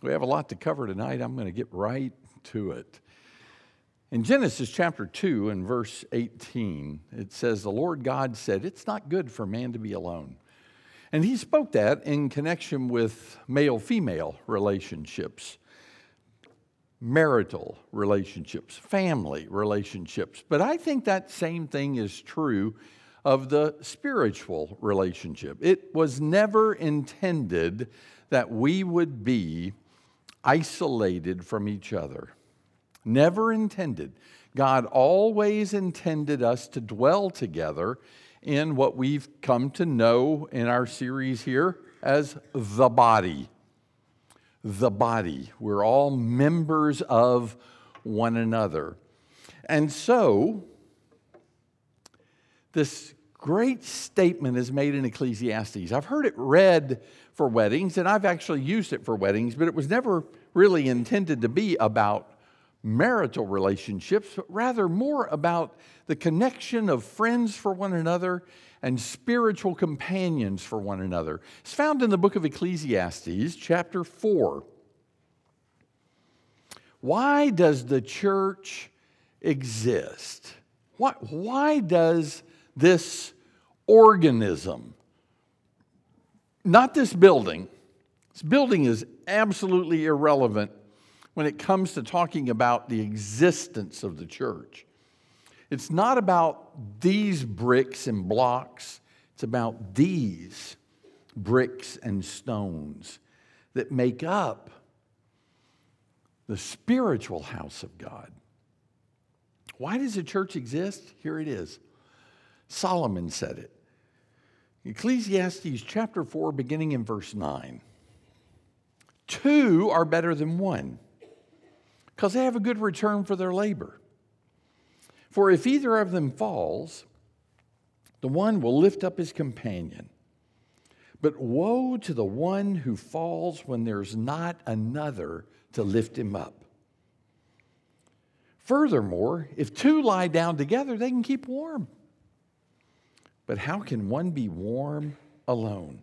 We have a lot to cover tonight. I'm going to get right to it. In Genesis chapter 2 and verse 18, it says, The Lord God said, It's not good for man to be alone. And he spoke that in connection with male female relationships, marital relationships, family relationships. But I think that same thing is true of the spiritual relationship. It was never intended that we would be isolated from each other. Never intended. God always intended us to dwell together in what we've come to know in our series here as the body. The body. We're all members of one another. And so, this great statement is made in Ecclesiastes. I've heard it read for weddings, and I've actually used it for weddings, but it was never really intended to be about marital relationships, but rather more about the connection of friends for one another and spiritual companions for one another. It's found in the book of Ecclesiastes, chapter 4. Why does the church exist? Why, why does this organism, not this building, this building is absolutely irrelevant when it comes to talking about the existence of the church. It's not about these bricks and blocks, it's about these bricks and stones that make up the spiritual house of God. Why does the church exist? Here it is. Solomon said it. Ecclesiastes chapter 4, beginning in verse 9. Two are better than one because they have a good return for their labor. For if either of them falls, the one will lift up his companion. But woe to the one who falls when there's not another to lift him up. Furthermore, if two lie down together, they can keep warm. But how can one be warm alone?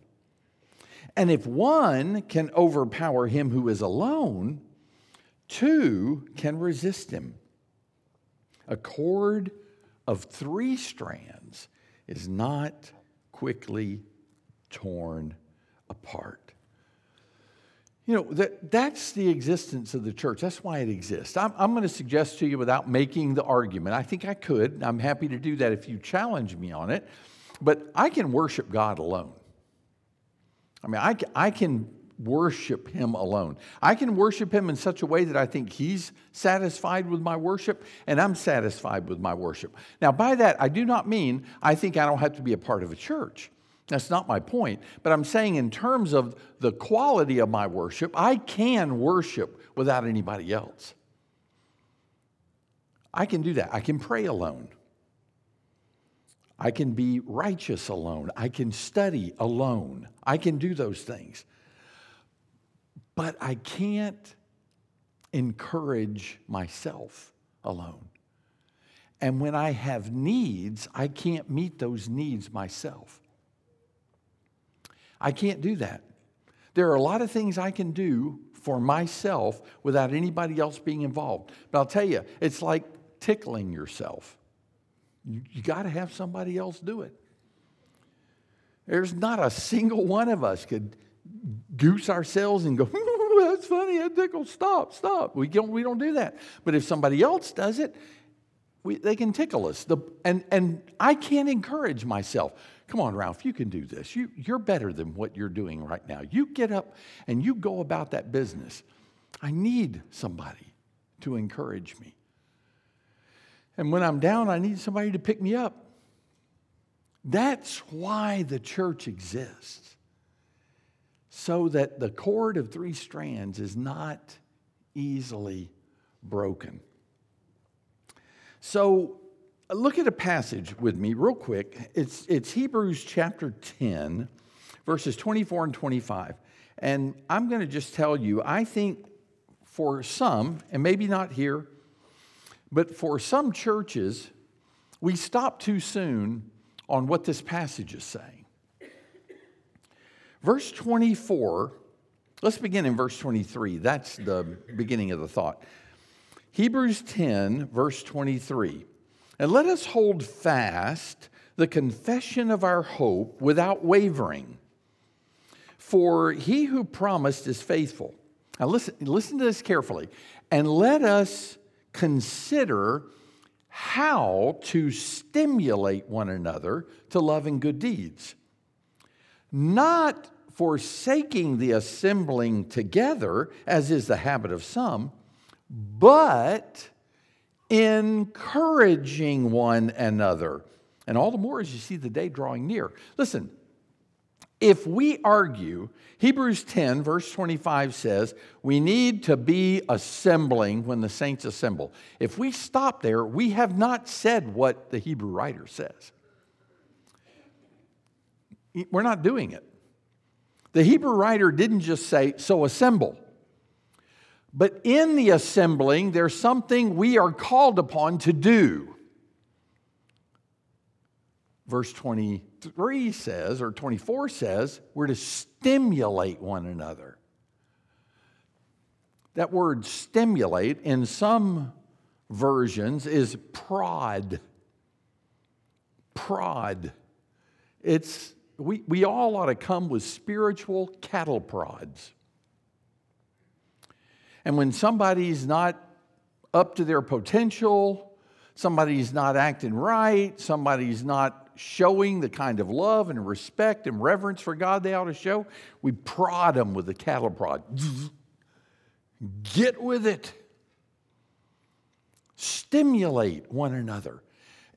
And if one can overpower him who is alone, two can resist him. A cord of three strands is not quickly torn apart. You know, that, that's the existence of the church. That's why it exists. I'm, I'm going to suggest to you without making the argument. I think I could. I'm happy to do that if you challenge me on it. But I can worship God alone. I mean, I, I can worship Him alone. I can worship Him in such a way that I think He's satisfied with my worship and I'm satisfied with my worship. Now, by that, I do not mean I think I don't have to be a part of a church. That's not my point. But I'm saying, in terms of the quality of my worship, I can worship without anybody else. I can do that. I can pray alone. I can be righteous alone. I can study alone. I can do those things. But I can't encourage myself alone. And when I have needs, I can't meet those needs myself. I can't do that. There are a lot of things I can do for myself without anybody else being involved. But I'll tell you, it's like tickling yourself. You, you got to have somebody else do it. There's not a single one of us could goose ourselves and go, that's funny, that tickles. Stop, stop. We don't, we don't do that. But if somebody else does it, we, they can tickle us. The, and, and I can't encourage myself. Come on, Ralph, you can do this. You, you're better than what you're doing right now. You get up and you go about that business. I need somebody to encourage me. And when I'm down, I need somebody to pick me up. That's why the church exists. So that the cord of three strands is not easily broken. So look at a passage with me, real quick. It's, it's Hebrews chapter 10, verses 24 and 25. And I'm going to just tell you, I think for some, and maybe not here, but for some churches, we stop too soon on what this passage is saying. Verse 24 Let's begin in verse 23. That's the beginning of the thought. Hebrews 10, verse 23. And let us hold fast the confession of our hope without wavering. For he who promised is faithful. Now, listen, listen to this carefully. And let us consider how to stimulate one another to love and good deeds. Not forsaking the assembling together, as is the habit of some, but encouraging one another. And all the more as you see the day drawing near. Listen, if we argue, Hebrews 10, verse 25 says, we need to be assembling when the saints assemble. If we stop there, we have not said what the Hebrew writer says. We're not doing it. The Hebrew writer didn't just say, so assemble. But in the assembling, there's something we are called upon to do. Verse 23 says, or 24 says, we're to stimulate one another. That word stimulate in some versions is prod. Prod. It's, we, we all ought to come with spiritual cattle prods. And when somebody's not up to their potential, somebody's not acting right, somebody's not showing the kind of love and respect and reverence for God they ought to show, we prod them with the cattle prod. Get with it. Stimulate one another.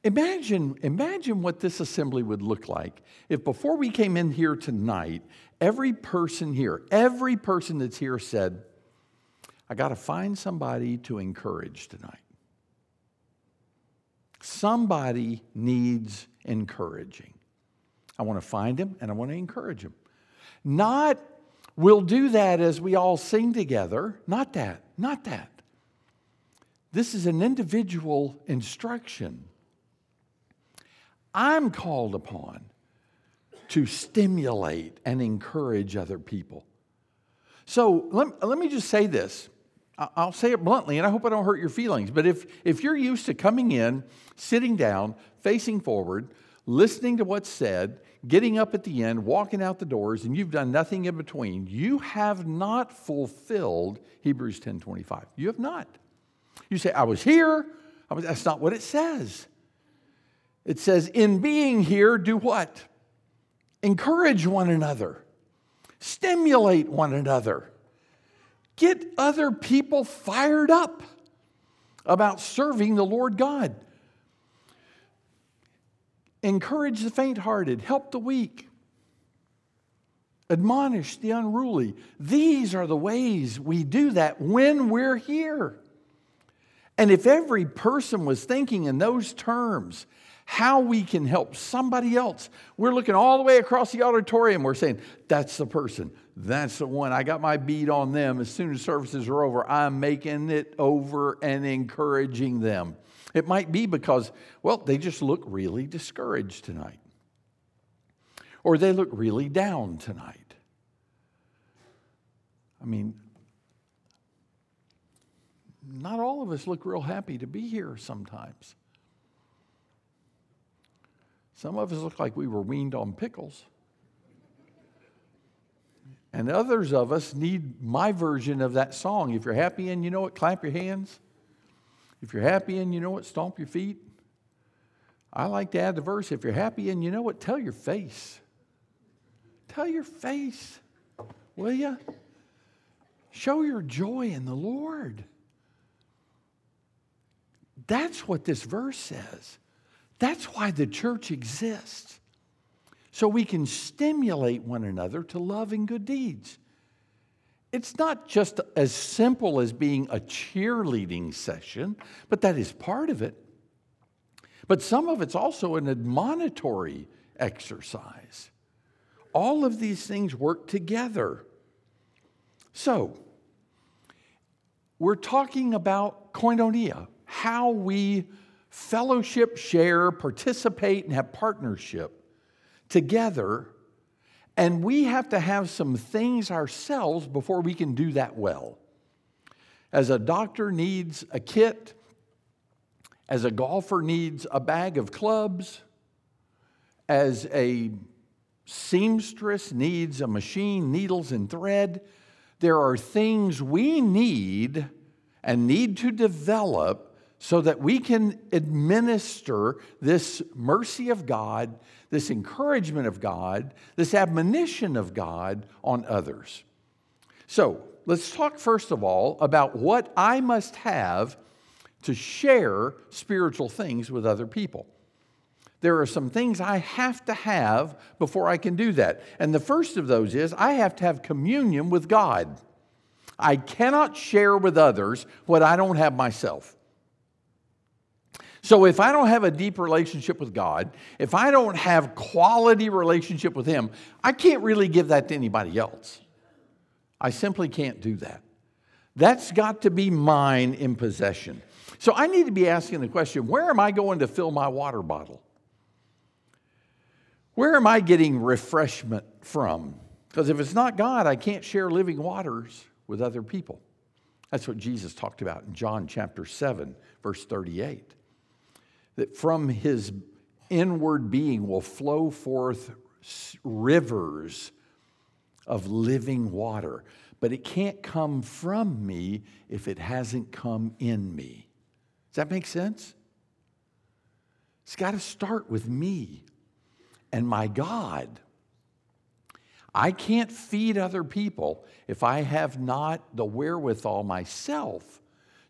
Imagine, imagine what this assembly would look like if before we came in here tonight, every person here, every person that's here said, I got to find somebody to encourage tonight. Somebody needs encouraging. I want to find him and I want to encourage him. Not, we'll do that as we all sing together. Not that, not that. This is an individual instruction. I'm called upon to stimulate and encourage other people. So let, let me just say this. I'll say it bluntly, and I hope I don't hurt your feelings. But if, if you're used to coming in, sitting down, facing forward, listening to what's said, getting up at the end, walking out the doors, and you've done nothing in between, you have not fulfilled Hebrews 10 25. You have not. You say, I was here. I was, that's not what it says. It says, in being here, do what? Encourage one another, stimulate one another. Get other people fired up about serving the Lord God. Encourage the faint hearted, help the weak, admonish the unruly. These are the ways we do that when we're here. And if every person was thinking in those terms, how we can help somebody else. We're looking all the way across the auditorium. We're saying, that's the person. That's the one. I got my beat on them. As soon as services are over, I'm making it over and encouraging them. It might be because, well, they just look really discouraged tonight, or they look really down tonight. I mean, not all of us look real happy to be here sometimes. Some of us look like we were weaned on pickles. And others of us need my version of that song. If you're happy and you know it, clap your hands. If you're happy and you know it, stomp your feet. I like to add the verse if you're happy and you know it, tell your face. Tell your face, will you? Show your joy in the Lord. That's what this verse says. That's why the church exists. So we can stimulate one another to love and good deeds. It's not just as simple as being a cheerleading session, but that is part of it. But some of it's also an admonitory exercise. All of these things work together. So, we're talking about koinonia, how we fellowship, share, participate, and have partnership together And we have to have some things ourselves before we can do that well. As a doctor needs a kit, as a golfer needs a bag of clubs, as a seamstress needs a machine, needles, and thread, there are things we need and need to develop so that we can administer this mercy of God, this encouragement of God, this admonition of God on others. So, let's talk first of all about what I must have to share spiritual things with other people. There are some things I have to have before I can do that. And the first of those is I have to have communion with God. I cannot share with others what I don't have myself. So if I don't have a deep relationship with God, if I don't have quality relationship with him, I can't really give that to anybody else. I simply can't do that. That's got to be mine in possession. So I need to be asking the question, where am I going to fill my water bottle? Where am I getting refreshment from? Because if it's not God, I can't share living waters with other people. That's what Jesus talked about in John chapter 7, verse 38. That from his inward being will flow forth rivers of living water. But it can't come from me if it hasn't come in me. Does that make sense? It's got to start with me and my God. I can't feed other people if I have not the wherewithal myself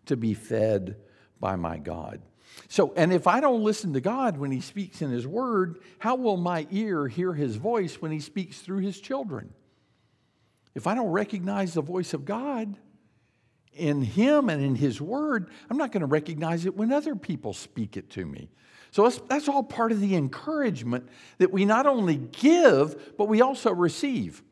to be fed by my God. So, and if I don't listen to God when He speaks in His Word, how will my ear hear His voice when He speaks through His children? If I don't recognize the voice of God in Him and in His Word, I'm not going to recognize it when other people speak it to me. So that's, that's all part of the encouragement that we not only give, but we also receive.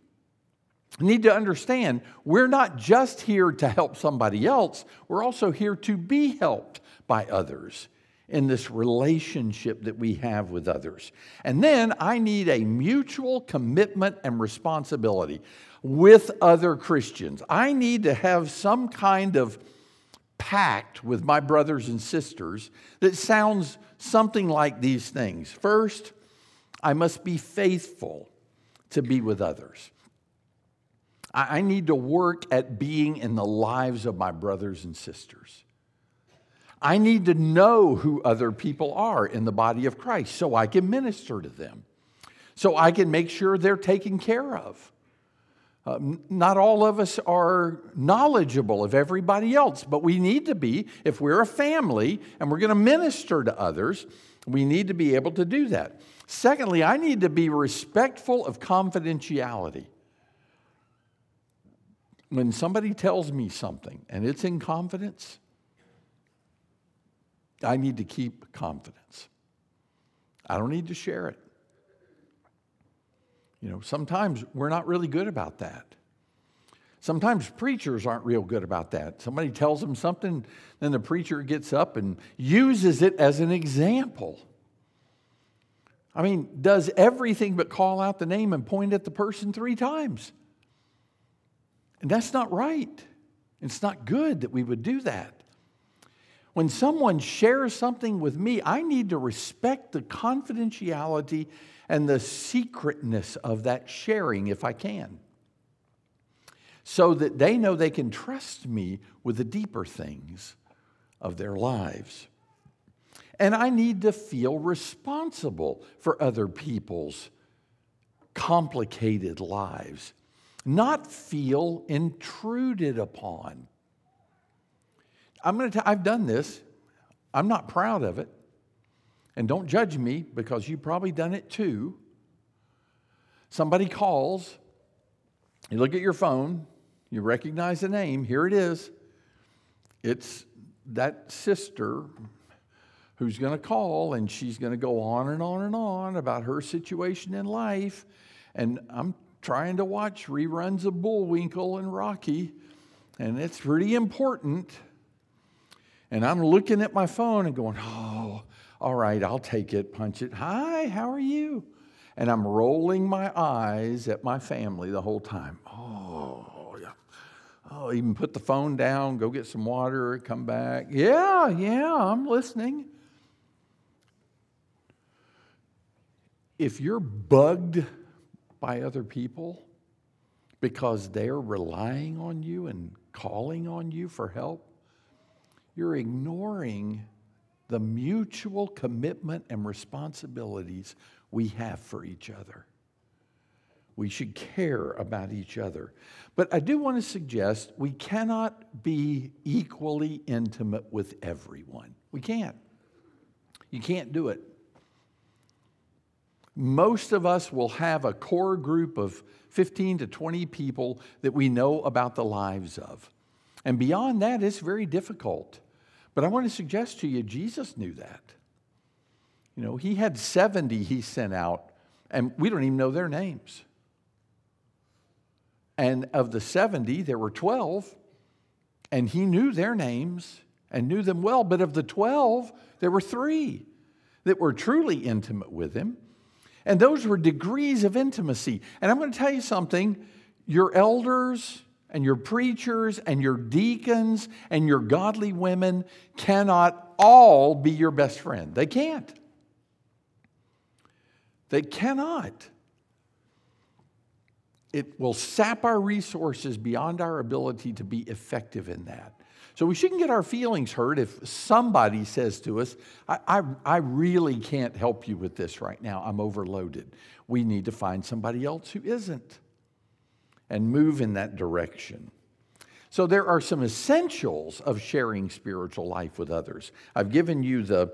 Need to understand we're not just here to help somebody else, we're also here to be helped by others in this relationship that we have with others. And then I need a mutual commitment and responsibility with other Christians. I need to have some kind of pact with my brothers and sisters that sounds something like these things. First, I must be faithful to be with others. I need to work at being in the lives of my brothers and sisters. I need to know who other people are in the body of Christ so I can minister to them, so I can make sure they're taken care of. Uh, not all of us are knowledgeable of everybody else, but we need to be. If we're a family and we're going to minister to others, we need to be able to do that. Secondly, I need to be respectful of confidentiality. When somebody tells me something and it's in confidence, I need to keep confidence. I don't need to share it. You know, sometimes we're not really good about that. Sometimes preachers aren't real good about that. Somebody tells them something, then the preacher gets up and uses it as an example. I mean, does everything but call out the name and point at the person three times. And that's not right. It's not good that we would do that. When someone shares something with me, I need to respect the confidentiality and the secretness of that sharing if I can, so that they know they can trust me with the deeper things of their lives. And I need to feel responsible for other people's complicated lives, not feel intruded upon. I'm going to I've done this. I'm not proud of it. And don't judge me because you've probably done it too. Somebody calls, you look at your phone, you recognize the name, here it is. It's that sister who's going to call and she's going to go on and on and on about her situation in life. And I'm trying to watch reruns of Bullwinkle and Rocky, and it's pretty important. And I'm looking at my phone and going, oh, all right, I'll take it, punch it. Hi, how are you? and I'm rolling my eyes at my family the whole time. Oh, yeah. Oh, even put the phone down, go get some water, come back. Yeah, yeah, I'm listening. If you're bugged by other people because they're relying on you and calling on you for help, you're ignoring the mutual commitment and responsibilities we have for each other. We should care about each other. But I do want to suggest we cannot be equally intimate with everyone. We can't. You can't do it. Most of us will have a core group of 15 to 20 people that we know about the lives of. And beyond that, it's very difficult. But I want to suggest to you, Jesus knew that. You know, he had 70 he sent out, and we don't even know their names. And of the 70, there were 12, and he knew their names and knew them well. But of the 12, there were three that were truly intimate with him. And those were degrees of intimacy. And I'm going to tell you something your elders, and your preachers and your deacons and your godly women cannot all be your best friend. They can't. They cannot. It will sap our resources beyond our ability to be effective in that. So we shouldn't get our feelings hurt if somebody says to us, I, I, I, really can't help you with this right now. I'm overloaded. We need to find somebody else who isn't and move in that direction. So, there are some essentials of sharing spiritual life with others. I've given you the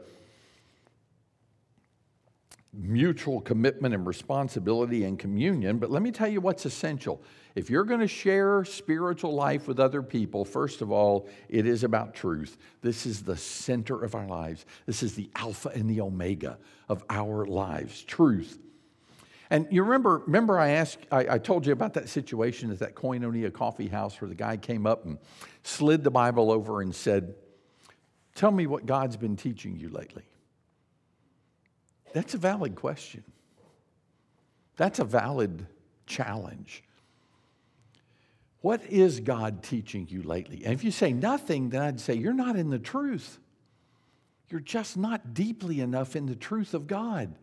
mutual commitment and responsibility and communion, but let me tell you what's essential. If you're going to share spiritual life with other people, first of all, it is about truth. This is the center of our lives. This is the alpha and the omega of our lives truth. And you remember, remember I asked, I, I, told you about that situation at that Koinonia coffee house where the guy came up and slid the Bible over and said, Tell me what God's been teaching you lately. That's a valid question. That's a valid challenge. What is God teaching you lately? And if you say nothing, then I'd say you're not in the truth. You're just not deeply enough in the truth of God.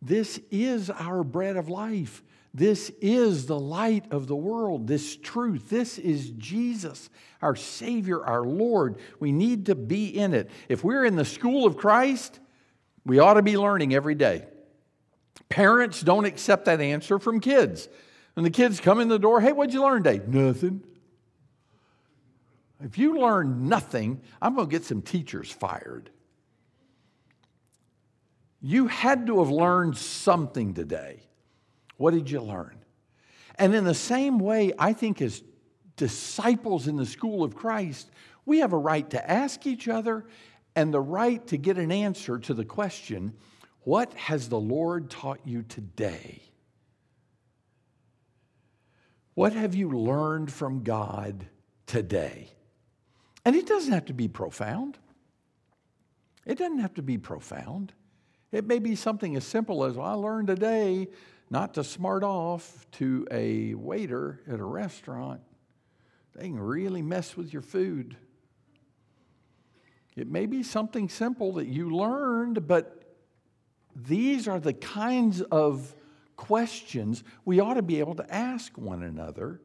This is our bread of life. This is the light of the world, this truth. This is Jesus, our Savior, our Lord. We need to be in it. If we're in the school of Christ, we ought to be learning every day. Parents don't accept that answer from kids. When the kids come in the door, hey, what'd you learn today? Nothing. If you learn nothing, I'm going to get some teachers fired. You had to have learned something today. What did you learn? And in the same way, I think as disciples in the school of Christ, we have a right to ask each other and the right to get an answer to the question what has the Lord taught you today? What have you learned from God today? And it doesn't have to be profound. It doesn't have to be profound. It may be something as simple as well, I learned today not to smart off to a waiter at a restaurant. They can really mess with your food. It may be something simple that you learned, but these are the kinds of questions we ought to be able to ask one another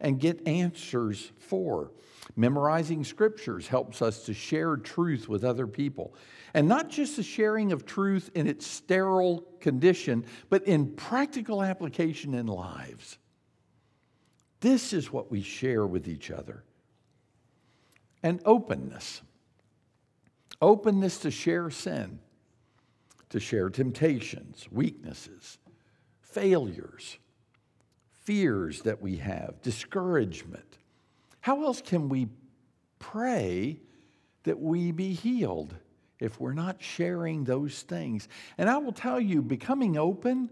and get answers for. Memorizing scriptures helps us to share truth with other people. And not just the sharing of truth in its sterile condition, but in practical application in lives. This is what we share with each other. And openness. Openness to share sin, to share temptations, weaknesses, failures, fears that we have, discouragement. How else can we pray that we be healed? if we're not sharing those things. And I will tell you, becoming open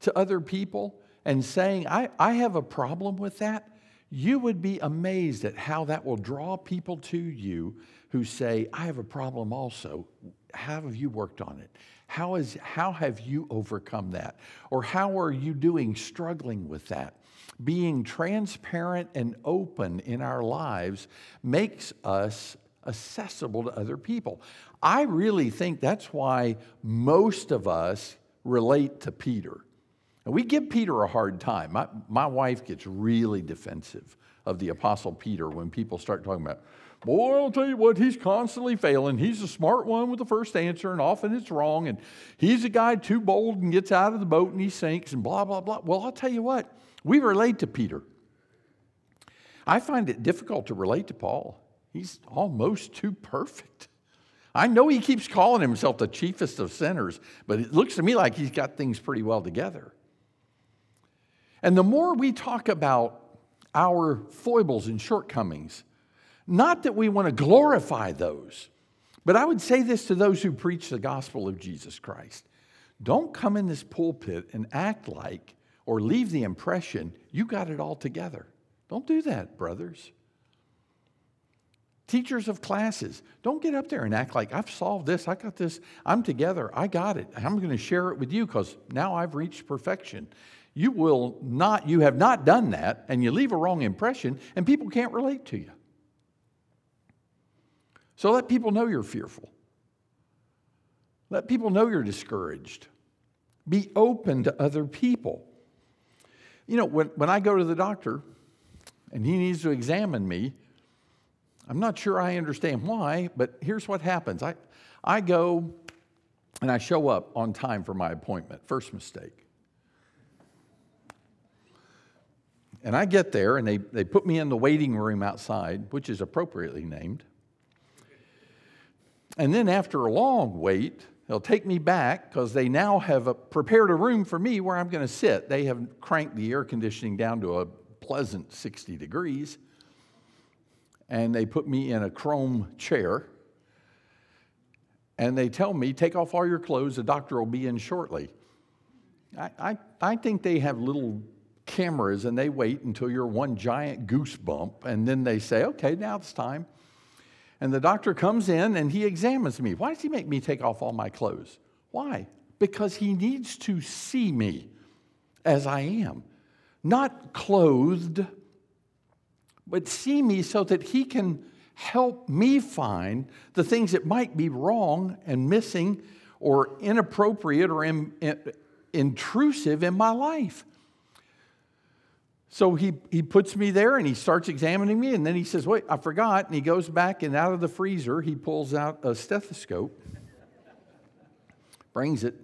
to other people and saying, I, I have a problem with that, you would be amazed at how that will draw people to you who say, I have a problem also. How have you worked on it? How, is, how have you overcome that? Or how are you doing struggling with that? Being transparent and open in our lives makes us accessible to other people. I really think that's why most of us relate to Peter. And we give Peter a hard time. My, my wife gets really defensive of the Apostle Peter when people start talking about, boy, I'll tell you what, he's constantly failing. He's the smart one with the first answer, and often it's wrong. And he's a guy too bold and gets out of the boat and he sinks, and blah, blah, blah. Well, I'll tell you what, we relate to Peter. I find it difficult to relate to Paul. He's almost too perfect. I know he keeps calling himself the chiefest of sinners, but it looks to me like he's got things pretty well together. And the more we talk about our foibles and shortcomings, not that we want to glorify those, but I would say this to those who preach the gospel of Jesus Christ. Don't come in this pulpit and act like or leave the impression you got it all together. Don't do that, brothers. Teachers of classes, don't get up there and act like I've solved this, I got this, I'm together, I got it. I'm going to share it with you because now I've reached perfection. You will not, you have not done that, and you leave a wrong impression, and people can't relate to you. So let people know you're fearful. Let people know you're discouraged. Be open to other people. You know, when, when I go to the doctor and he needs to examine me, I'm not sure I understand why, but here's what happens I, I go and I show up on time for my appointment. First mistake. And I get there and they, they put me in the waiting room outside, which is appropriately named. And then after a long wait, they'll take me back because they now have a, prepared a room for me where I'm going to sit. They have cranked the air conditioning down to a pleasant 60 degrees and they put me in a chrome chair. And they tell me, take off all your clothes, the doctor will be in shortly. I, I, I think they have little cameras and they wait until you're one giant goosebump, and then they say, okay, now it's time. And the doctor comes in and he examines me. Why does he make me take off all my clothes? Why? Because he needs to see me as I am, not clothed but see me so that he can help me find the things that might be wrong and missing or inappropriate or in, in, intrusive in my life. So he, he puts me there and he starts examining me, and then he says, Wait, I forgot. And he goes back and out of the freezer, he pulls out a stethoscope, brings it,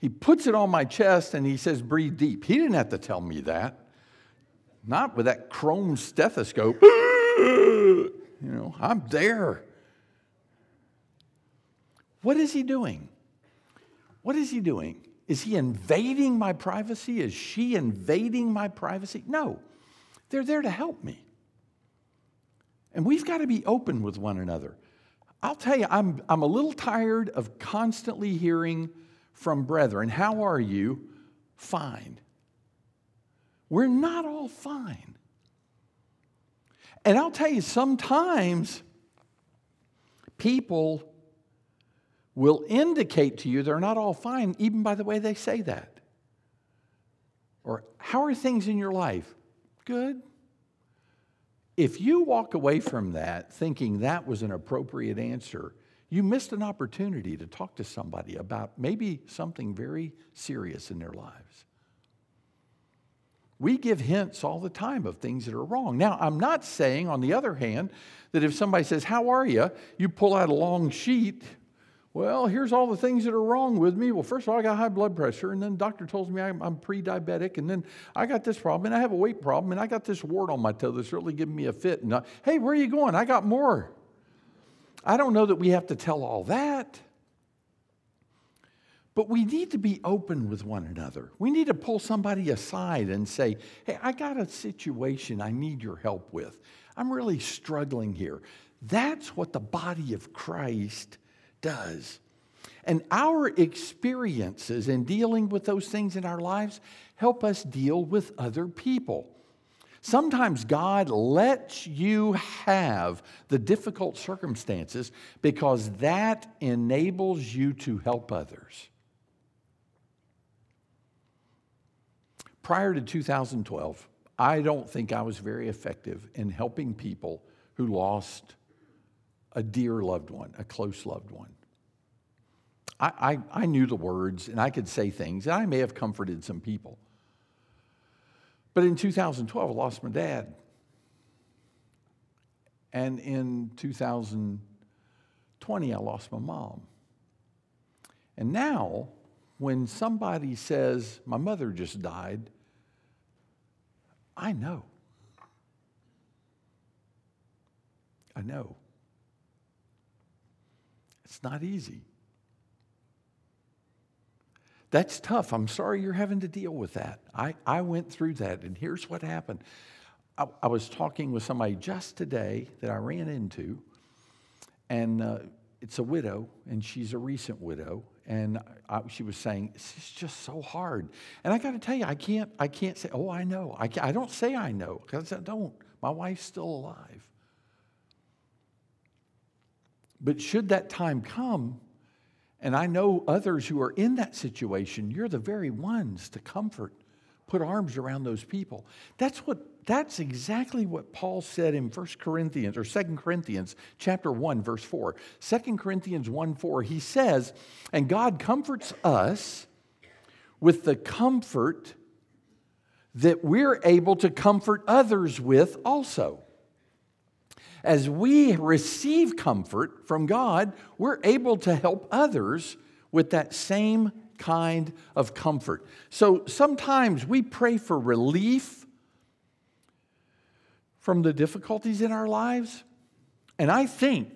he puts it on my chest, and he says, Breathe deep. He didn't have to tell me that. Not with that chrome stethoscope. you know, I'm there. What is he doing? What is he doing? Is he invading my privacy? Is she invading my privacy? No. They're there to help me. And we've got to be open with one another. I'll tell you, I'm, I'm a little tired of constantly hearing from brethren, How are you? Fine. We're not all fine. And I'll tell you, sometimes people will indicate to you they're not all fine, even by the way they say that. Or, how are things in your life? Good. If you walk away from that thinking that was an appropriate answer, you missed an opportunity to talk to somebody about maybe something very serious in their lives. We give hints all the time of things that are wrong. Now, I'm not saying, on the other hand, that if somebody says, How are you? you pull out a long sheet. Well, here's all the things that are wrong with me. Well, first of all, I got high blood pressure, and then the doctor tells me I'm, I'm pre diabetic, and then I got this problem, and I have a weight problem, and I got this wart on my toe that's really giving me a fit. And I, hey, where are you going? I got more. I don't know that we have to tell all that. But we need to be open with one another. We need to pull somebody aside and say, hey, I got a situation I need your help with. I'm really struggling here. That's what the body of Christ does. And our experiences in dealing with those things in our lives help us deal with other people. Sometimes God lets you have the difficult circumstances because that enables you to help others. Prior to 2012, I don't think I was very effective in helping people who lost a dear loved one, a close loved one. I, I, I, knew the words and I could say things, and I may have comforted some people. But in 2012, I lost my dad. And in 2020, I lost my mom. And now, when somebody says, My mother just died, I know. I know. It's not easy. That's tough. I'm sorry you're having to deal with that. I, I went through that, and here's what happened. I, I was talking with somebody just today that I ran into, and uh, it's a widow, and she's a recent widow, and I, she was saying it's just so hard. And I got to tell you, I can't, I can't say, oh, I know. I, I don't say I know because I don't. My wife's still alive. But should that time come, and I know others who are in that situation, you're the very ones to comfort, put arms around those people. That's what that's exactly what Paul said in 1 Corinthians or 2 Corinthians chapter 1 verse 4. 2 Corinthians 1 4 he says, "And God comforts us with the comfort that we're able to comfort others with also." As we receive comfort from God, we're able to help others with that same kind of comfort. So sometimes we pray for relief from the difficulties in our lives. And I think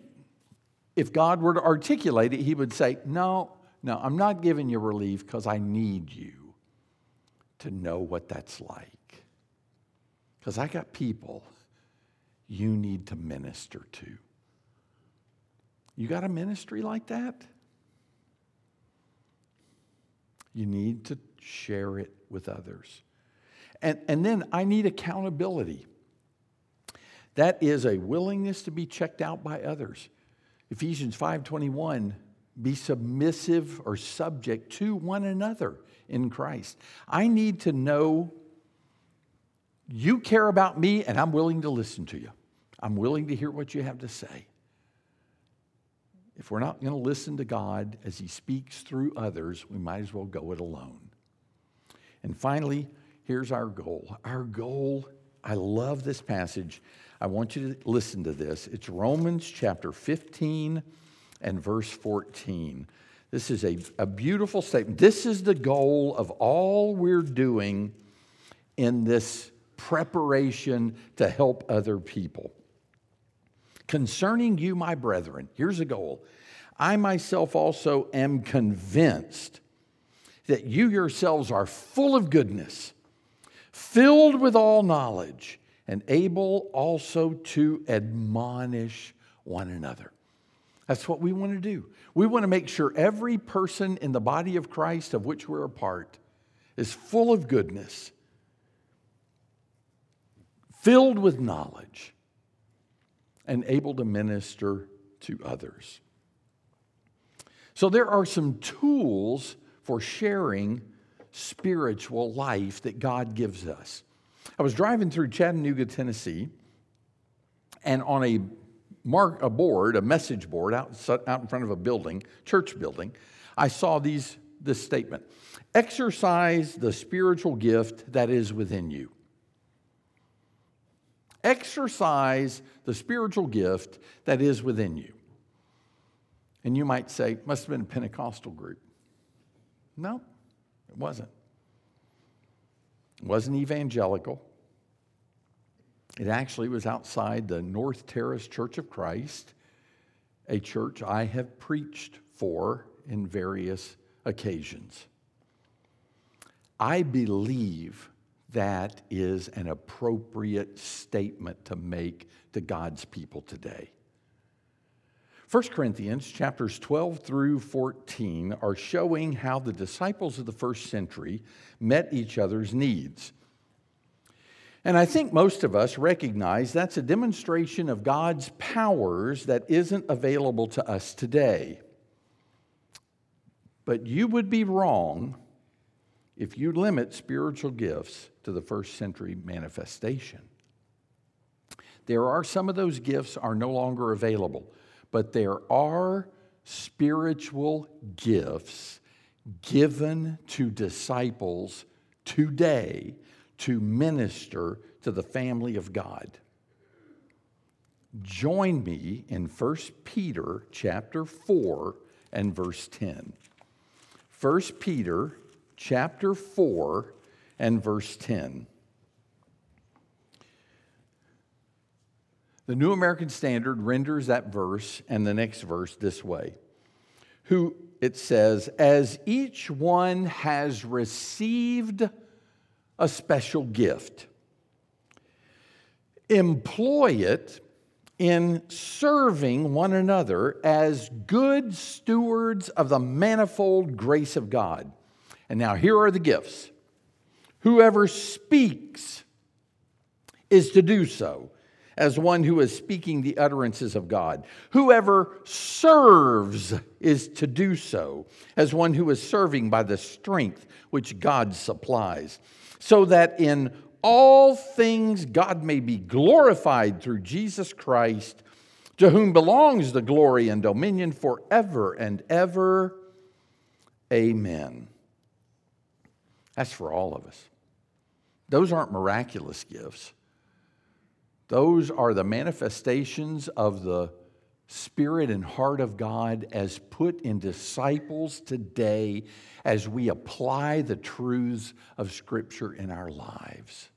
if God were to articulate it, He would say, No, no, I'm not giving you relief because I need you to know what that's like. Because I got people you need to minister to. You got a ministry like that? You need to share it with others. And, and then I need accountability. That is a willingness to be checked out by others. Ephesians 5:21 be submissive or subject to one another in Christ. I need to know you care about me and I'm willing to listen to you. I'm willing to hear what you have to say. If we're not going to listen to God as He speaks through others, we might as well go it alone. And finally, here's our goal. Our goal, I love this passage. I want you to listen to this. It's Romans chapter 15 and verse 14. This is a, a beautiful statement. This is the goal of all we're doing in this preparation to help other people. Concerning you, my brethren, here's a goal. I myself also am convinced that you yourselves are full of goodness, filled with all knowledge, and able also to admonish one another. That's what we want to do. We want to make sure every person in the body of Christ of which we're a part is full of goodness, filled with knowledge, and able to minister to others. So, there are some tools for sharing spiritual life that God gives us. I was driving through Chattanooga, Tennessee, and on a mark a board, a message board out, out in front of a building, church building, I saw these this statement. Exercise the spiritual gift that is within you. Exercise the spiritual gift that is within you. And you might say, must have been a Pentecostal group. No, it wasn't. It wasn't evangelical. It actually was outside the North Terrace Church of Christ, a church I have preached for in various occasions. I believe that is an appropriate statement to make to God's people today. 1 Corinthians chapters 12 through 14 are showing how the disciples of the first century met each other's needs. And I think most of us recognize that's a demonstration of God's powers that isn't available to us today. But you would be wrong if you limit spiritual gifts to the first century manifestation. There are some of those gifts are no longer available, but there are spiritual gifts given to disciples today to minister to the family of God. Join me in 1 Peter chapter 4 and verse 10. 1 Peter chapter 4 and verse 10. The New American Standard renders that verse and the next verse this way. Who it says, as each one has received a special gift. Employ it in serving one another as good stewards of the manifold grace of God. And now here are the gifts. Whoever speaks is to do so as one who is speaking the utterances of God. Whoever serves is to do so as one who is serving by the strength which God supplies so that in all things God may be glorified through Jesus Christ, to whom belongs the glory and dominion forever and ever. Amen. That's for all of us. Those aren't miraculous gifts. Those are the manifestations of the Spirit and heart of God as put in disciples today as we apply the truths of Scripture in our lives.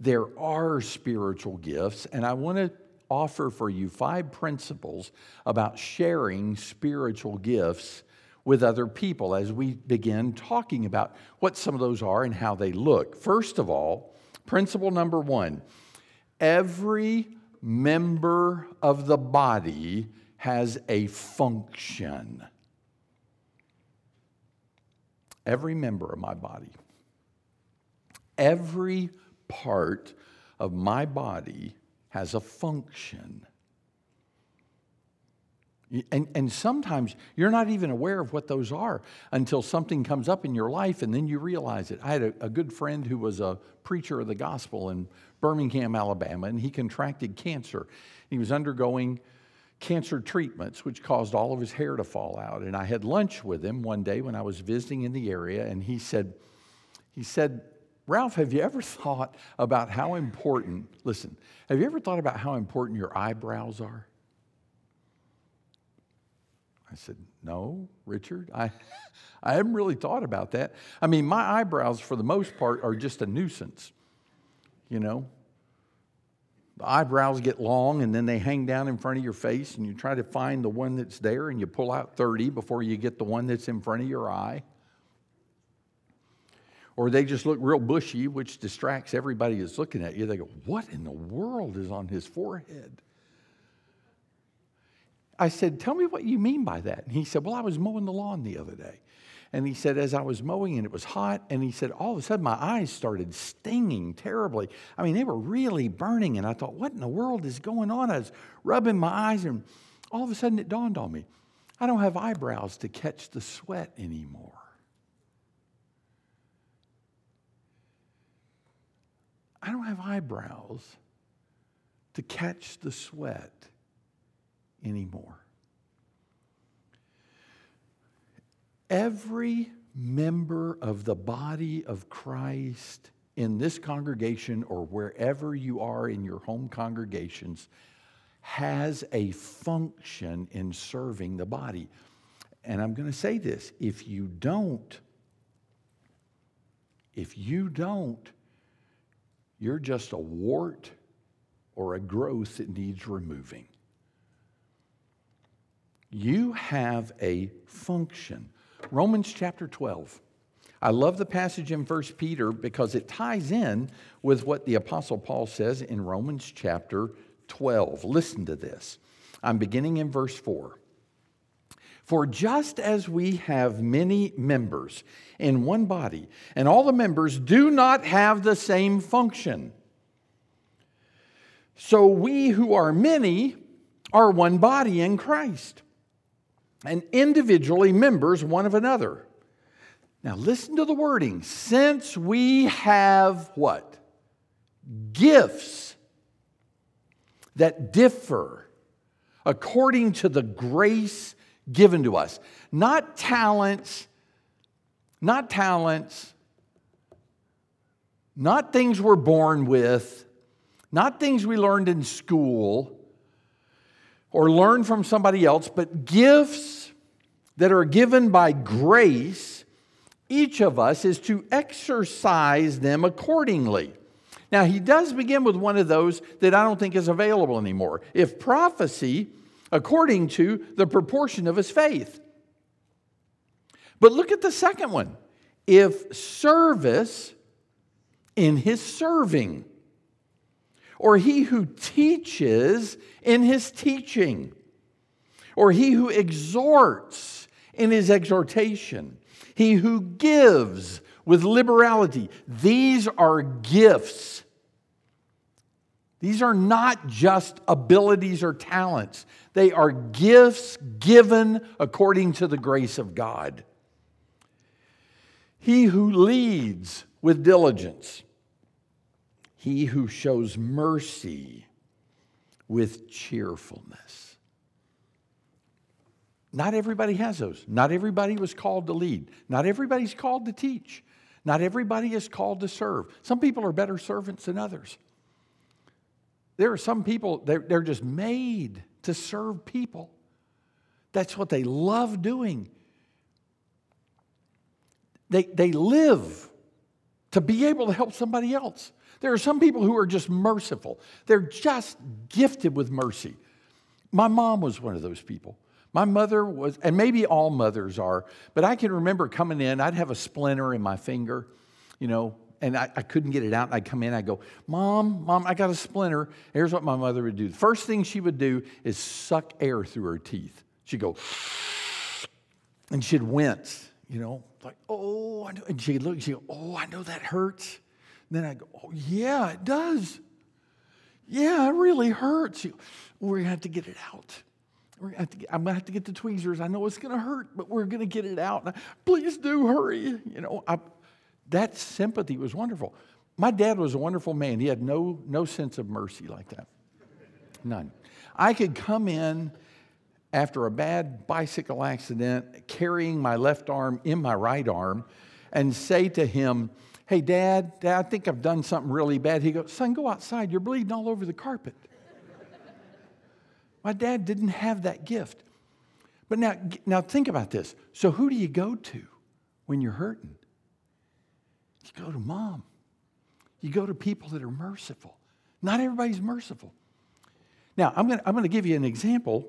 There are spiritual gifts, and I want to offer for you five principles about sharing spiritual gifts with other people as we begin talking about what some of those are and how they look. First of all, principle number one every member of the body has a function. Every member of my body, every part of my body has a function. And, and sometimes you're not even aware of what those are until something comes up in your life and then you realize it. I had a, a good friend who was a preacher of the gospel in Birmingham, Alabama, and he contracted cancer. He was undergoing cancer treatments, which caused all of his hair to fall out. And I had lunch with him one day when I was visiting in the area, and he said, he said, Ralph, have you ever thought about how important, listen, have you ever thought about how important your eyebrows are? I said, No, Richard, I, I haven't really thought about that. I mean, my eyebrows, for the most part, are just a nuisance, you know? The eyebrows get long and then they hang down in front of your face, and you try to find the one that's there, and you pull out 30 before you get the one that's in front of your eye. Or they just look real bushy, which distracts everybody that's looking at you. They go, What in the world is on his forehead? I said, Tell me what you mean by that. And he said, Well, I was mowing the lawn the other day. And he said, As I was mowing and it was hot, and he said, All of a sudden my eyes started stinging terribly. I mean, they were really burning. And I thought, What in the world is going on? I was rubbing my eyes, and all of a sudden it dawned on me I don't have eyebrows to catch the sweat anymore. I don't have eyebrows to catch the sweat anymore. Every member of the body of Christ in this congregation or wherever you are in your home congregations has a function in serving the body. And I'm going to say this if you don't, if you don't, you're just a wart or a growth that needs removing. You have a function. Romans chapter 12. I love the passage in 1 Peter because it ties in with what the Apostle Paul says in Romans chapter 12. Listen to this. I'm beginning in verse 4. For just as we have many members in one body, and all the members do not have the same function, so we who are many are one body in Christ, and individually members one of another. Now listen to the wording. Since we have what? Gifts that differ according to the grace given to us. Not talents, not talents, not things we're born with, not things we learned in school or learn from somebody else, but gifts that are given by grace. Each of us is to exercise them accordingly. Now, he does begin with one of those that I don't think is available anymore. If prophecy, according to the proportion of his faith. But look at the second one. If service in his serving, or he who teaches in his teaching, or he who exhorts in his exhortation, he who gives with liberality. These are gifts. These are not just abilities or talents. They are gifts given according to the grace of God. He who leads with diligence, he who shows mercy with cheerfulness. Not everybody has those. Not everybody was called to lead. Not everybody's called to teach. Not everybody is called to serve. Some people are better servants than others. There are some people, they're, they're just made to serve people. That's what they love doing. They, they live to be able to help somebody else. There are some people who are just merciful, they're just gifted with mercy. My mom was one of those people. My mother was, and maybe all mothers are, but I can remember coming in, I'd have a splinter in my finger, you know, and I, I, couldn't get it out. I'd come in, I'd go, Mom, Mom, I got a splinter. Here's what my mother would do. The first thing she would do is suck air through her teeth. She'd go, and she'd wince, you know, like, oh, I know. And she'd look, she'd go, oh, I know that hurts. Then I go, oh, yeah, it does. Yeah, it really hurts. We're going to have to get it out. We're gonna get, I'm going to have to get the tweezers. I know it's going to hurt, but we're going to get it out. Please do hurry. You know, I, that sympathy was wonderful. My dad was a wonderful man. He had no, no sense of mercy like that. None. I could come in after a bad bicycle accident, carrying my left arm in my right arm, and say to him, Hey, Dad, Dad, I think I've done something really bad. He goes, Son, go outside. You're bleeding all over the carpet. my dad didn't have that gift. But now, now think about this. So, who do you go to when you're hurting? You go to mom. You go to people that are merciful. Not everybody's merciful. Now, I'm going I'm to give you an example,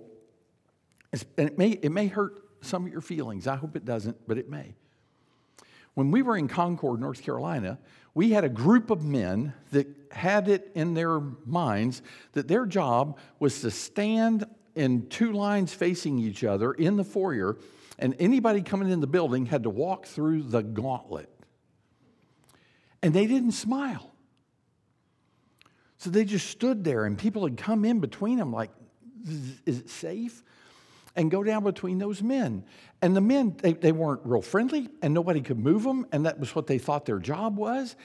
and it may, it may hurt some of your feelings. I hope it doesn't, but it may. When we were in Concord, North Carolina, we had a group of men that had it in their minds that their job was to stand in two lines facing each other in the foyer, and anybody coming in the building had to walk through the gauntlet and they didn't smile. So they just stood there, and people had come in between them, like, is it safe? And go down between those men. And the men, they, they weren't real friendly, and nobody could move them, and that was what they thought their job was.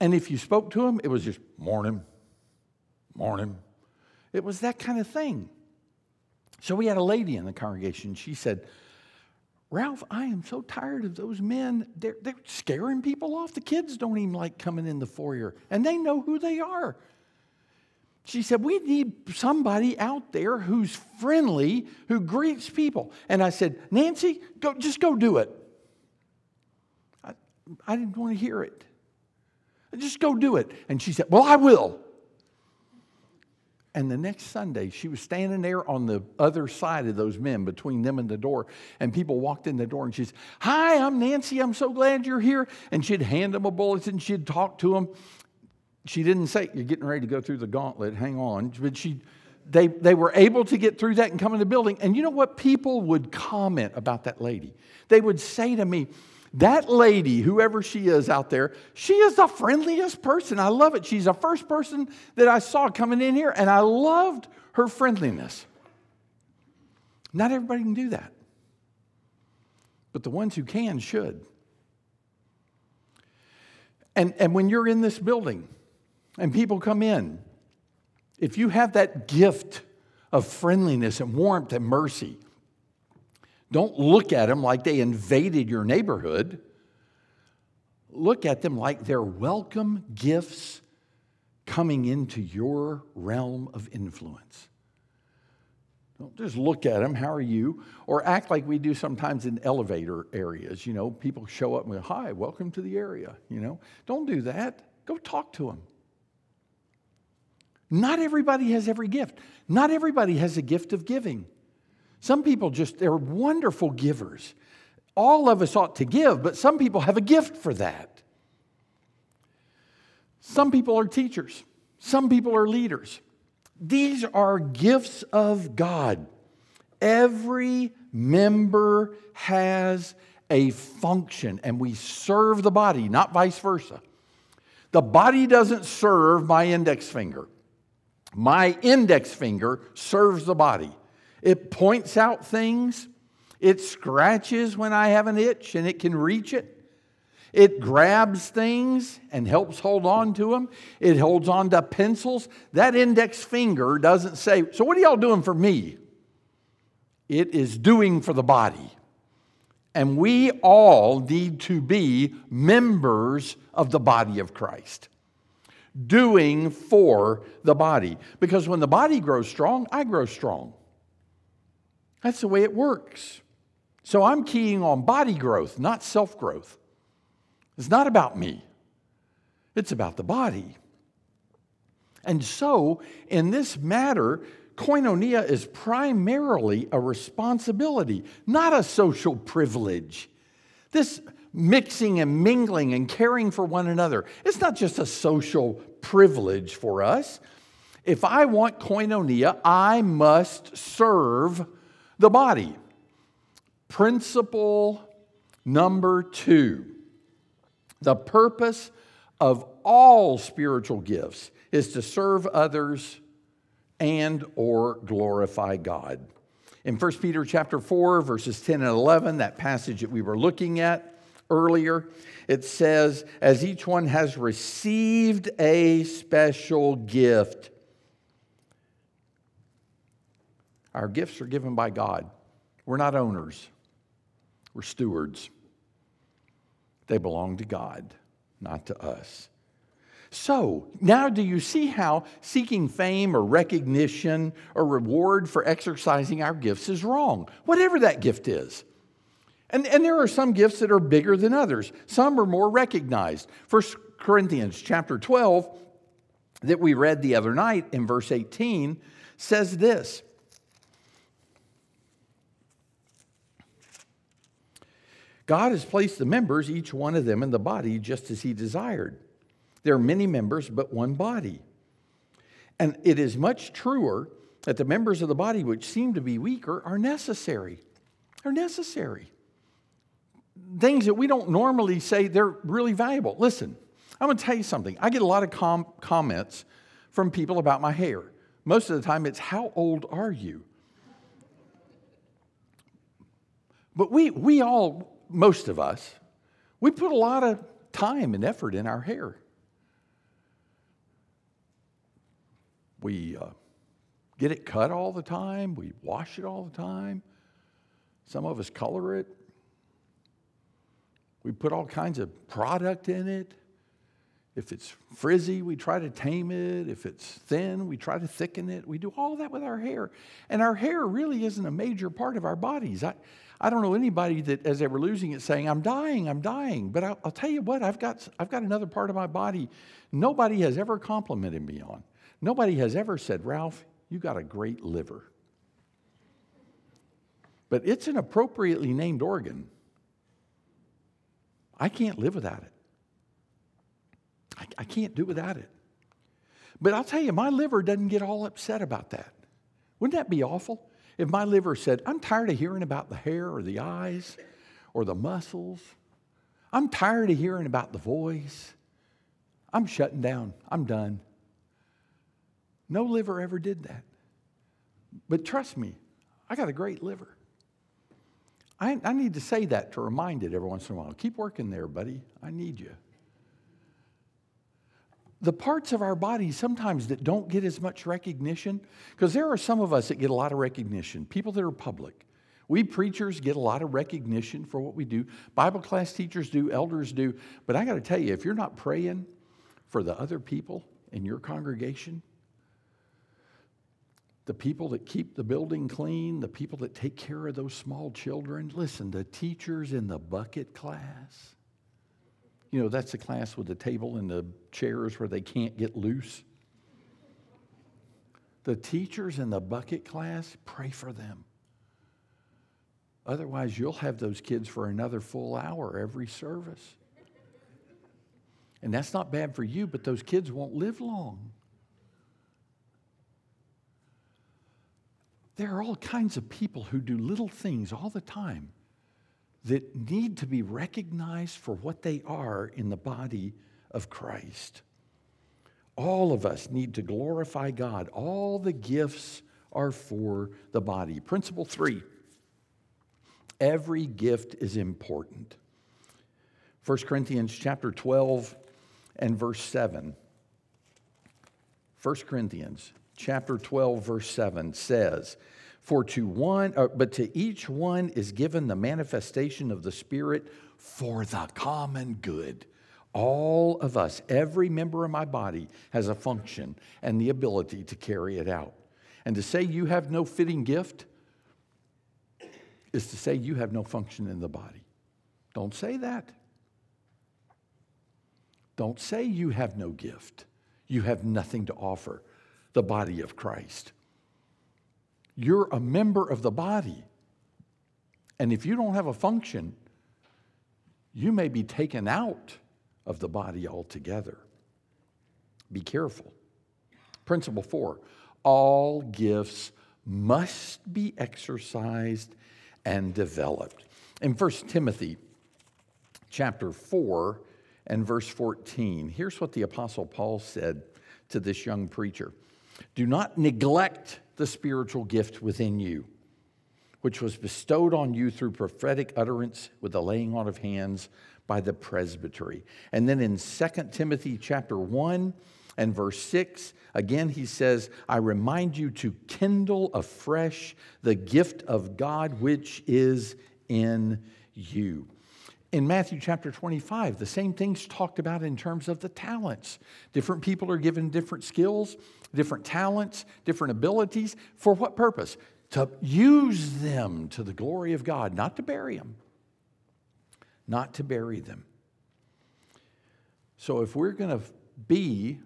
And if you spoke to them, it was just morning, morning. It was that kind of thing. So we had a lady in the congregation. She said, Ralph, I am so tired of those men. They're, they're scaring people off. The kids don't even like coming in the foyer, and they know who they are. She said, We need somebody out there who's friendly, who greets people. And I said, Nancy, go, just go do it. I, I didn't want to hear it. Just go do it. And she said, Well, I will. And the next Sunday, she was standing there on the other side of those men, between them and the door. And people walked in the door and she said, Hi, I'm Nancy. I'm so glad you're here. And she'd hand them a bulletin. She'd talk to them. She didn't say, You're getting ready to go through the gauntlet. Hang on. But she, they, they were able to get through that and come in the building. And you know what? People would comment about that lady. They would say to me, that lady, whoever she is out there, she is the friendliest person. I love it. She's the first person that I saw coming in here, and I loved her friendliness. Not everybody can do that, but the ones who can should. And, and when you're in this building and people come in, if you have that gift of friendliness and warmth and mercy, don't look at them like they invaded your neighborhood. Look at them like they're welcome gifts coming into your realm of influence. Don't just look at them, how are you? Or act like we do sometimes in elevator areas. You know, people show up and go, hi, welcome to the area. You know, don't do that. Go talk to them. Not everybody has every gift. Not everybody has a gift of giving. Some people just, they're wonderful givers. All of us ought to give, but some people have a gift for that. Some people are teachers, some people are leaders. These are gifts of God. Every member has a function, and we serve the body, not vice versa. The body doesn't serve my index finger. My index finger serves the body. It points out things. It scratches when I have an itch and it can reach it. It grabs things and helps hold on to them. It holds on to pencils. That index finger doesn't say, So, what are y'all doing for me? It is doing for the body. And we all need to be members of the body of Christ, doing for the body. Because when the body grows strong, I grow strong. That's the way it works. So I'm keying on body growth, not self growth. It's not about me, it's about the body. And so, in this matter, koinonia is primarily a responsibility, not a social privilege. This mixing and mingling and caring for one another, it's not just a social privilege for us. If I want koinonia, I must serve the body. Principle number two the purpose of all spiritual gifts is to serve others and or glorify God. In 1 Peter chapter 4 verses 10 and 11, that passage that we were looking at earlier, it says as each one has received a special gift, Our gifts are given by God. We're not owners, we're stewards. They belong to God, not to us. So, now do you see how seeking fame or recognition or reward for exercising our gifts is wrong? Whatever that gift is. And, and there are some gifts that are bigger than others. Some are more recognized. 1 Corinthians chapter 12 that we read the other night in verse 18 says this God has placed the members, each one of them, in the body just as He desired. There are many members, but one body. And it is much truer that the members of the body which seem to be weaker are necessary. Are necessary. Things that we don't normally say they're really valuable. Listen, I'm going to tell you something. I get a lot of com- comments from people about my hair. Most of the time, it's how old are you? But we, we all most of us, we put a lot of time and effort in our hair. We uh, get it cut all the time, we wash it all the time. Some of us color it. We put all kinds of product in it. If it's frizzy, we try to tame it. If it's thin, we try to thicken it. We do all that with our hair. And our hair really isn't a major part of our bodies. I, I don't know anybody that, as they were losing it, saying, I'm dying, I'm dying. But I'll, I'll, tell you what, I've got, I've got another part of my body nobody has ever complimented me on. Nobody has ever said, Ralph, you got a great liver. But it's an appropriately named organ. I can't live without it. I, I can't do without it. But I'll tell you, my liver doesn't get all upset about that. Wouldn't that be awful? If my liver said, I'm tired of hearing about the hair or the eyes or the muscles, I'm tired of hearing about the voice, I'm shutting down, I'm done. No liver ever did that. But trust me, I got a great liver. I, I need to say that to remind it every once in a while. Keep working there, buddy. I need you the parts of our body sometimes that don't get as much recognition, because there are some of us that get a lot of recognition, people that are public. We preachers get a lot of recognition for what we do. Bible class teachers do, elders do. But I got to tell you, if you're not praying for the other people in your congregation, the people that keep the building clean, the people that take care of those small children, listen, the teachers in the bucket class, you know, that's the class with the table and the chairs where they can't get loose. The teachers in the bucket class, pray for them. Otherwise, you'll have those kids for another full hour every service. And that's not bad for you, but those kids won't live long. There are all kinds of people who do little things all the time that need to be recognized for what they are in the body of Christ. All of us need to glorify God. All the gifts are for the body. Principle three every gift is important. 1 Corinthians chapter 12 and verse 7. 1 Corinthians chapter 12 verse 7 says, for to one, uh, but to each one is given the manifestation of the Spirit for the common good. All of us, every member of my body, has a function and the ability to carry it out. And to say you have no fitting gift is to say you have no function in the body. Don't say that. Don't say you have no gift. You have nothing to offer the body of Christ. You're a member of the body. And if you don't have a function, you may be taken out of the body altogether. Be careful. Principle four all gifts must be exercised and developed. In 1 Timothy chapter 4 and verse 14, here's what the Apostle Paul said to this young preacher Do not neglect the spiritual gift within you, which was bestowed on you through prophetic utterance with the laying on of hands by the presbytery. And then in 2 Timothy chapter 1 and verse 6, again he says, I remind you to kindle afresh the gift of God which is in you. In Matthew chapter 25, the same thing's talked about in terms of the talents. Different people are given different skills, different talents, different abilities. For what purpose? To use them to the glory of God, not to bury them. Not to bury them. So if we're going to be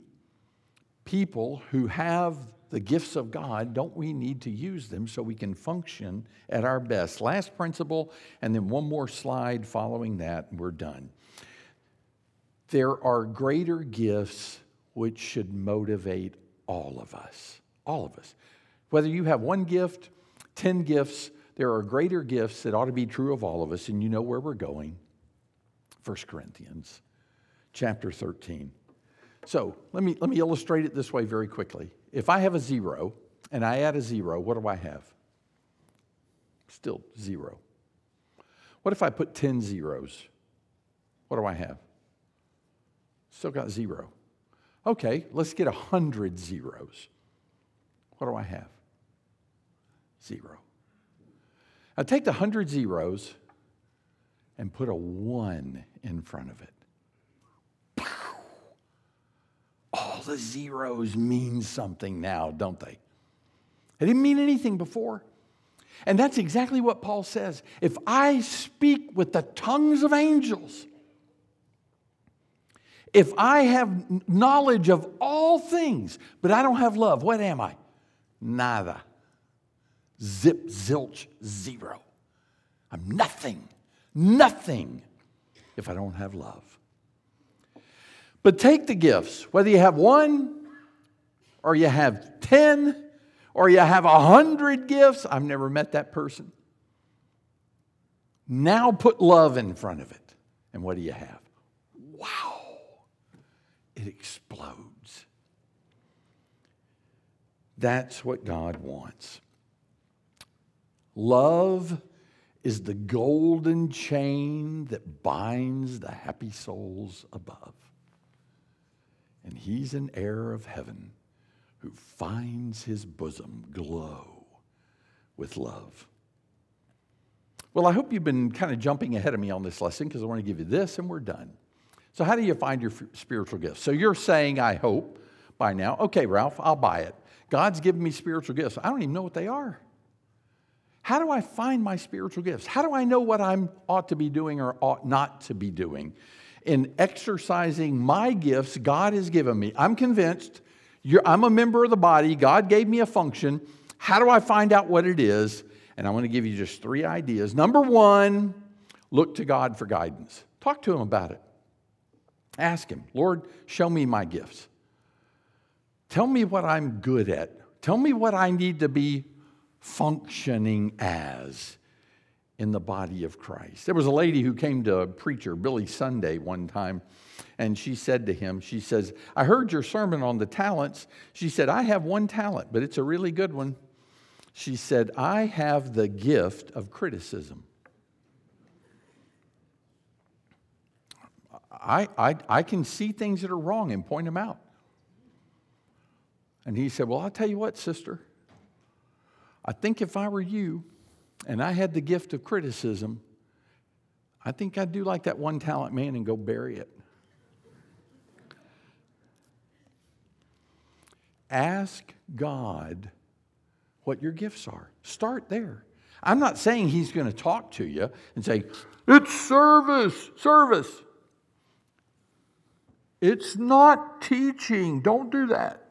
people who have the gifts of God, don't we need to use them so we can function at our best? Last principle, and then one more slide following that, and we're done. There are greater gifts which should motivate all of us. All of us. Whether you have one gift, 10 gifts, there are greater gifts that ought to be true of all of us, and you know where we're going. 1 Corinthians chapter 13. So let me, let me illustrate it this way very quickly. If I have a zero and I add a zero, what do I have? Still zero. What if I put 10 zeros? What do I have? Still got zero. Okay, let's get 100 zeros. What do I have? Zero. Now take the 100 zeros and put a one in front of it. All the zeros mean something now, don't they? They didn't mean anything before. And that's exactly what Paul says. If I speak with the tongues of angels, if I have knowledge of all things, but I don't have love, what am I? Nada. Zip, zilch, zero. I'm nothing, nothing if I don't have love. But take the gifts, whether you have one or you have 10 or you have a hundred gifts. I've never met that person. Now put love in front of it. And what do you have? Wow. It explodes. That's what God wants. Love is the golden chain that binds the happy souls above. And he's an heir of heaven who finds his bosom glow with love. Well, I hope you've been kind of jumping ahead of me on this lesson because I want to give you this and we're done. So, how do you find your spiritual gifts? So, you're saying, I hope by now, okay, Ralph, I'll buy it. God's given me spiritual gifts. I don't even know what they are. How do I find my spiritual gifts? How do I know what I ought to be doing or ought not to be doing? In exercising my gifts God has given me, I'm convinced I'm a member of the body. God gave me a function. How do I find out what it is? And I want to give you just three ideas. Number one, look to God for guidance. Talk to Him about it. Ask Him, Lord, show me my gifts. Tell me what I'm good at. Tell me what I need to be functioning as in the body of Christ. There was a lady who came to a preacher, Billy Sunday, one time, and she said to him, She says, I heard your sermon on the talents. She said, I have one talent, but it's a really good one. She said, I have the gift of criticism. I, I, I can see things that are wrong and point them out. And he said, Well, I'll tell you what, sister. I think if I were you and I had the gift of criticism, I think I'd do like that one talent man and go bury it. Ask God what your gifts are. Start there. I'm not saying he's going to talk to you and say, It's service, service. It's not teaching. Don't do that.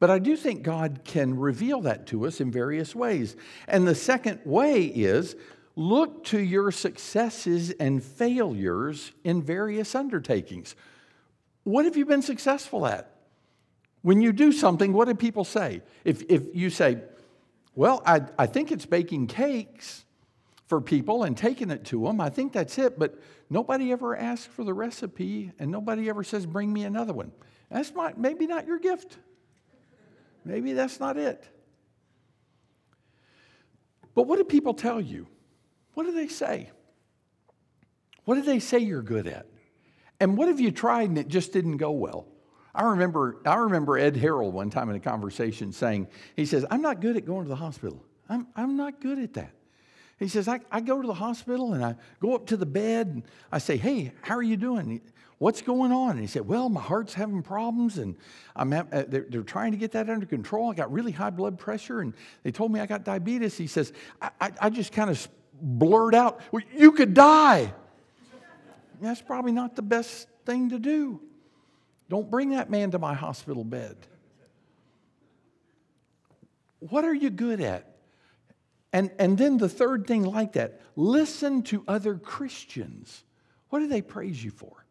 But I do think God can reveal that to us in various ways. And the second way is look to your successes and failures in various undertakings. What have you been successful at? When you do something, what do people say? If, if you say, Well, I, I think it's baking cakes for people and taking it to them, I think that's it, but nobody ever asks for the recipe and nobody ever says, Bring me another one. That's not, maybe not your gift. Maybe that's not it. But what do people tell you? What do they say? What do they say you're good at? And what have you tried and it just didn't go well? I remember, I remember Ed Harrell one time in a conversation saying, he says, I'm not good at going to the hospital. I'm, I'm not good at that. He says, I, I go to the hospital and I go up to the bed and I say, Hey, how are you doing? What's going on? And he said, Well, my heart's having problems and I'm ha- uh, they're, they're, trying to get that under control. I got really high blood pressure and they told me I got diabetes. He says, I, I, I just kind of blurred out, well, You could die. That's probably not the best thing to do. Don't bring that man to my hospital bed. What are you good at? And, and then the third thing like that listen to other Christians. What do they praise you for?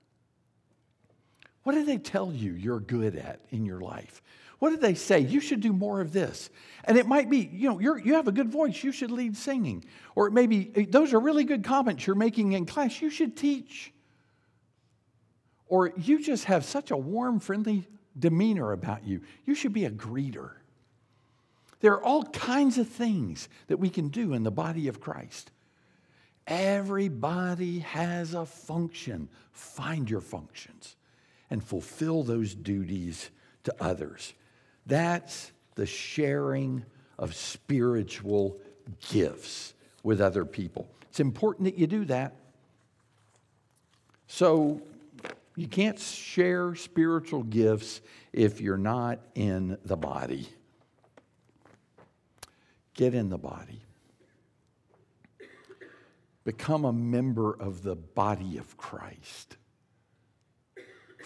What do they tell you you're good at in your life? What do they say? You should do more of this. And it might be, you know, you have a good voice, you should lead singing. Or it may be, eh, those are really good comments you're making in class, you should teach. Or you just have such a warm, friendly demeanor about you, you should be a greeter. There are all kinds of things that we can do in the body of Christ. Everybody has a function. Find your functions and fulfill those duties to others. That's the sharing of spiritual gifts with other people. It's important that you do that. So, you can't share spiritual gifts if you're not in the body. Get in the body. Become a member of the body of Christ.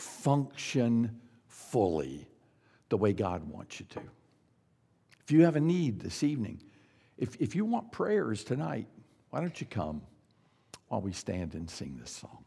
Function fully the way God wants you to. If you have a need this evening, if, if you want prayers tonight, why don't you come while we stand and sing this song?